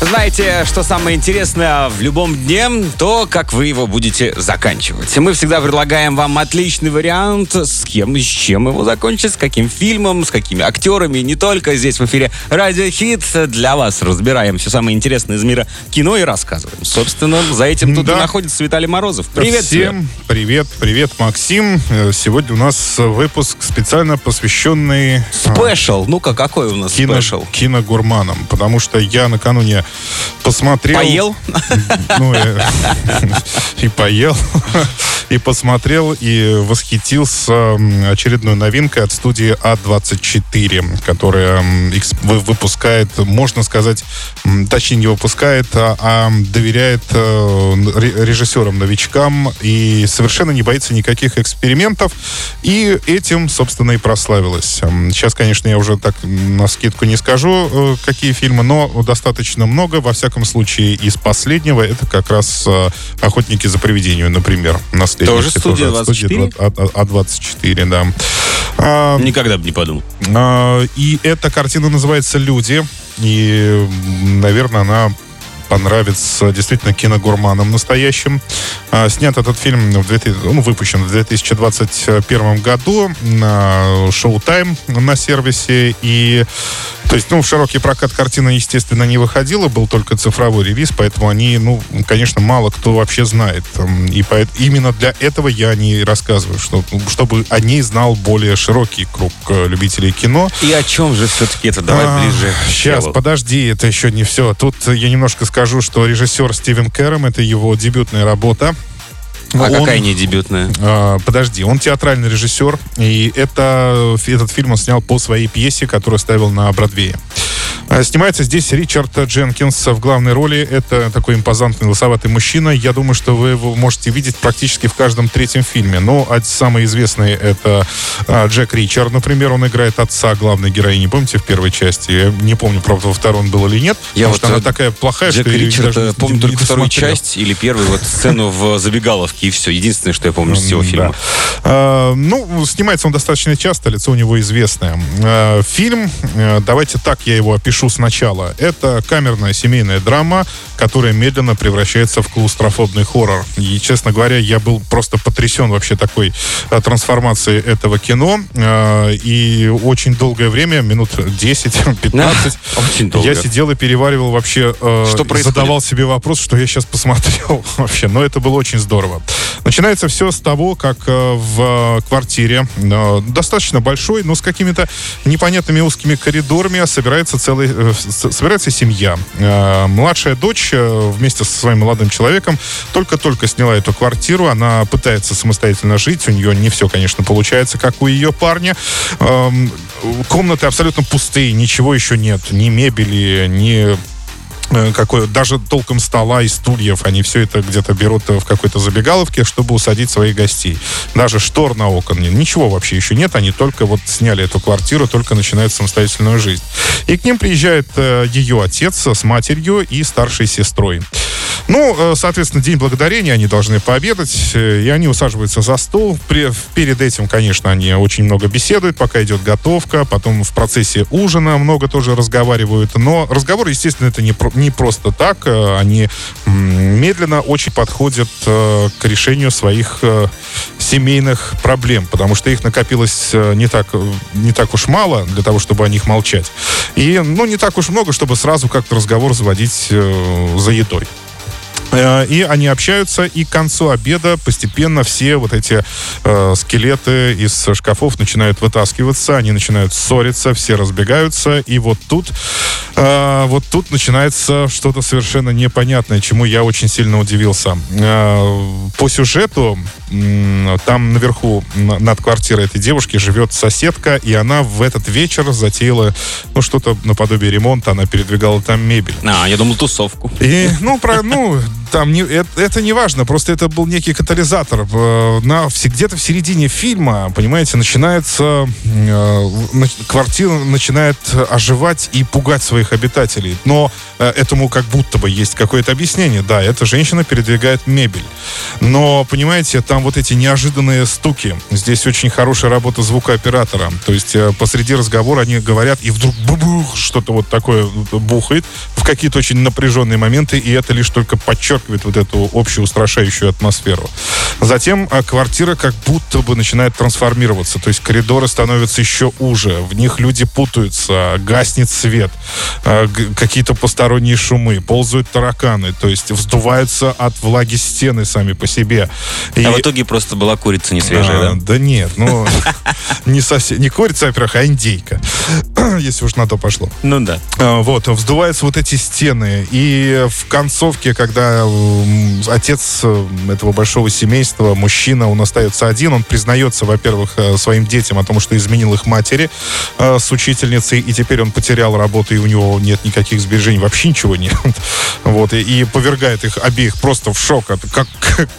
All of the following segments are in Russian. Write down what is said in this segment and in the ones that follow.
Знаете, что самое интересное в любом дне? То, как вы его будете заканчивать. Мы всегда предлагаем вам отличный вариант, с кем и с чем его закончить, с каким фильмом, с какими актерами. Не только здесь в эфире Радио Хит. Для вас разбираем все самое интересное из мира кино и рассказываем. Собственно, за этим тут Да. и находится Виталий Морозов. Привет тебе. Всем привет, привет, Максим. Э, Сегодня у нас выпуск специально посвященный а, Special. Ну-ка, какой у нас кино, special? киногурманам, потому что я накануне посмотрел... Поел? Ну, э, и поел, и посмотрел, и восхитился очередной новинкой от студии А24, которая выпускает, можно сказать, точнее не выпускает, а, а доверяет э, ре- режиссерам-новичкам и совершенно не боится никаких экспериментов. И этим, собственно, и прославилась. Сейчас, конечно, я уже так на скидку не скажу, э, какие фильмы, но достаточно много. Во всяком случае, из последнего это как раз э, «Охотники за привидениями», например. Наследники. Тоже студия студии 24? А- А- А24, да. А, Никогда бы не подумал. а, И эта картина называется «Люди». И, наверное, она понравится действительно киногурманам настоящим. А, Снят этот фильм, в 2000 ну, выпущен в 2021 году на Showtime на сервисе. И, то есть, ну, в широкий прокат картина, естественно, не выходила, был только цифровой релиз, поэтому они, ну, конечно, мало кто вообще знает. И поэт- именно для этого я о ней рассказываю, что- чтобы о ней знал более широкий круг э, любителей кино. И о чем же все-таки это? Давай А, ближе. Сейчас, подожди, это еще не все. Тут я немножко скажу, что режиссер Стивен Кэром, это его дебютная работа. А Он- какая не дебютная? а, подожди, он театральный режиссер, и это, этот фильм он снял по своей пьесе, которую ставил на Бродвее. А, Снимается здесь Ричард Дженкинс в главной роли. Это такой импозантный лысоватый мужчина. Я думаю, что вы его можете видеть практически в каждом третьем фильме. Но а, самый известный это а, Джек Ричард, например. Он играет отца главной героини. Помните в первой части? Я не помню, правда, во второй он был или нет. Я потому вот, что она э, такая плохая, Джек что я Ричард, даже э, не- помню не только вторую досмотрел. часть или первую вот сцену в забегаловке, и все. Единственное, что я помню из всего фильма. ну, снимается он достаточно часто, лицо у него известное. Фильм, э, давайте так я его опишу сначала. Это камерная семейная драма, которая медленно превращается в клаустрофобный хоррор. И, честно говоря, я был просто потрясен вообще такой а, трансформацией этого кино. А, и очень долгое время, минут 10-15, Очень долго. я сидел и переваривал вообще, э, Что задавал себе вопрос, что я сейчас посмотрел вообще. Но это было очень здорово. Начинается все с того, как в квартире, достаточно большой, но с какими-то непонятными узкими коридорами собирается целый, собирается семья. Э, Младшая дочь э, вместе со своим молодым человеком только-только сняла эту квартиру. Она пытается самостоятельно жить. У нее не все, конечно, получается, как у ее парня. Эм, Комнаты абсолютно пустые, ничего еще нет. Ни мебели, ни э, какой, даже толком стола и стульев, они все это где-то берут э, в какой-то забегаловке, чтобы усадить своих гостей. Даже штор на окон. Ничего вообще еще нет, они только вот сняли эту квартиру, только начинают самостоятельную жизнь. И к ним приезжает э, ее отец с матерью и старшей сестрой. Ну, э, соответственно, День Благодарения, они должны пообедать, э, и они усаживаются за стол. Перед этим, конечно, они очень много беседуют, пока идет готовка, потом в процессе ужина много тоже разговаривают. Но разговор, естественно, это не, про- не просто так. э, Они медленно очень подходят к решению своих семейных проблем, потому что их накопилось не так, не так уж мало для того, чтобы о них молчать. И, ну, не так уж много, чтобы сразу как-то разговор заводить за едой. Э, И они общаются, и к концу обеда постепенно все вот эти э, скелеты из шкафов начинают вытаскиваться, они начинают ссориться, все разбегаются, и вот тут, э, вот тут начинается что-то совершенно непонятное, чему я очень сильно удивился. Э, по сюжету м, там наверху на- над квартирой этой девушки живет соседка, и она в этот вечер затеяла ну что-то наподобие ремонта, она передвигала там мебель. А, я думал, тусовку. И, ну, про, ну, там не, это, это не важно, просто это был некий катализатор. Э, на, где-то в середине фильма, понимаете, начинается, э, квартира начинает оживать и пугать своих обитателей. Но э, этому как будто бы есть какое-то объяснение. Да, эта женщина передвигает мебель. Но, понимаете, там вот эти неожиданные стуки. Здесь очень хорошая работа звукооператора. То есть посреди разговора они говорят, и вдруг что-то вот такое бухает в какие-то очень напряженные моменты, и это лишь только подчеркивает вот эту общую устрашающую атмосферу. Затем а, квартира как будто бы начинает трансформироваться, то есть коридоры становятся еще уже, в них люди путаются, гаснет свет, а, какие-то посторонние шумы, ползают тараканы, то есть вздуваются от влаги стены сами по себе. И... А в итоге просто была курица не свежая, а, да? Да нет, ну не совсем, не курица, во-первых, а индейка, если уж на то пошло. Ну да. А, вот, вздуваются вот эти стены, и в концовке, когда отец э, этого большого семейства, мужчина, он остается один, он признается, во-первых, э, своим детям о том, что изменил их матери э, с учительницей, и теперь он потерял работу, и у него нет никаких сбережений, вообще ничего нет. Вот, и, и повергает их обеих просто в шок. Как, как,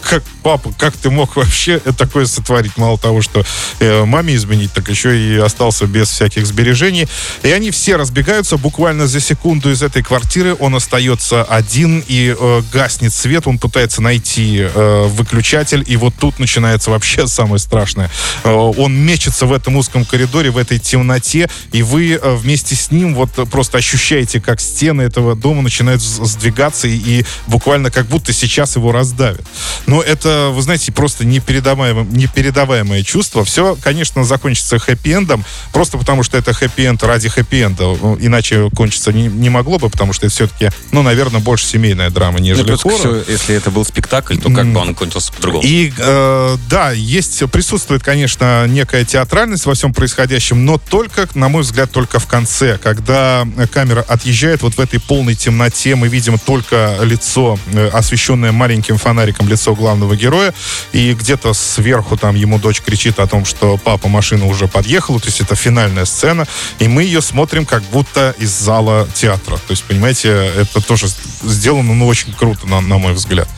как папа, как ты мог вообще такое сотворить? Мало того, что э, маме изменить, так еще и остался без всяких сбережений. И они все разбегаются буквально за секунду из этой квартиры. Он остается один и э, гаснет свет. Он пытается найти э, выключатель. И вот тут начинается вообще самое страшное. Э, он мечется в этом узком коридоре, в этой темноте. И вы э, вместе с ним вот просто ощущаете, как стены этого дома начинают сдвигаться. И, и буквально как будто сейчас его раздавят. Но это, вы знаете, просто непередаваемое, непередаваемое чувство. Все, конечно, закончится хэппи-эндом. Просто потому, что это хэппи-энд ради хэппи-энда. Ну, иначе кончиться не, не могло бы, потому что это все-таки, ну, наверное, больше семейная драма, нежели ну, хоррор. если это был спектакль, то как бы он кончился по-другому. И, э, да, есть, присутствует, конечно, некая театральность во всем происходящем, но только, на мой взгляд, только в конце, когда камера отъезжает вот в этой полной темноте, мы видим только лицо, э, освещенное маленьким фонариком, лицо главного героя, и где-то сверху там ему дочь кричит о том, что папа, машина уже подъехала, то есть это финальная сцена, и мы ее смотрим как будто из зала театра. То есть, понимаете, это тоже сделано, ну, очень круто, на, на мой взгляд.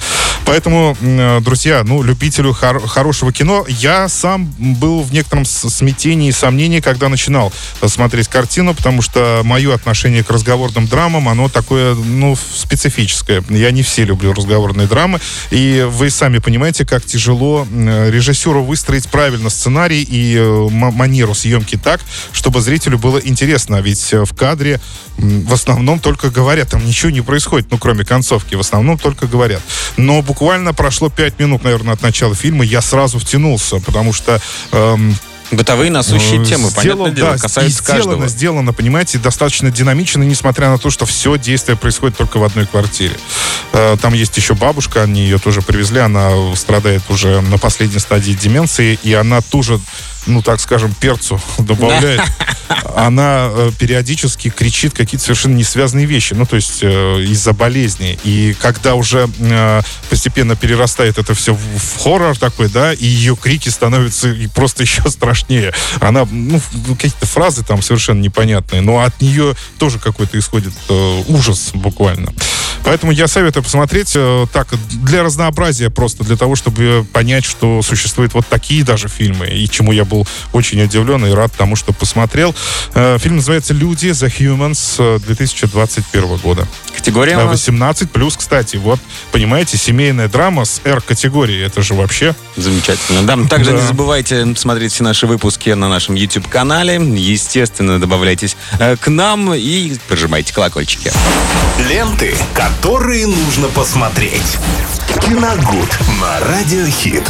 Поэтому, друзья, ну, любителю хор- хорошего кино, я сам был в некотором смятении и сомнении, когда начинал смотреть картину, потому что мое отношение к разговорным драмам, оно такое, ну, специфическое. Я не все люблю разговорные драмы, и вы сами понимаете, как тяжело режиссеру выстроить правильно сценарий и э, манеру съемки так, чтобы зрителю было интересно. А ведь э, в кадре в основном только говорят, там ничего не происходит, ну, кроме концовки, в основном только говорят. Но буквально прошло пять минут, наверное, от начала фильма, я сразу втянулся, потому что эм, Бытовые насущие темы, сделал, понятное дело, да, касаются сделано, каждого. Сделано, понимаете, достаточно динамично, несмотря на то, что все действие происходит только в одной квартире. Э, там есть еще бабушка, они ее тоже привезли, она страдает уже на последней стадии деменции, и она тоже ну, так скажем, перцу добавляет, она э, периодически кричит какие-то совершенно не связанные вещи, ну, то есть э, из-за болезни. И когда уже постепенно перерастает это все в, хоррор такой, да, и ее крики становятся просто еще страшнее. Она, ну, какие-то фразы там совершенно непонятные, но от нее тоже какой-то исходит ужас буквально. Поэтому я советую посмотреть э, так, для разнообразия просто, для того, чтобы понять, что существуют вот такие даже фильмы, и чему я был очень удивлен и рад тому, что посмотрел. Э, фильм называется «Люди. The Humans» 2021 года. Категория 18 плюс, кстати. Вот, понимаете, семейная драма с R-категорией. Это же вообще... Замечательно. Да, также да. не забывайте смотреть все наши выпуски на нашем YouTube-канале. Естественно, добавляйтесь э, к нам и прожимайте колокольчики. Ленты, которые нужно посмотреть. Киногуд на Радиохит.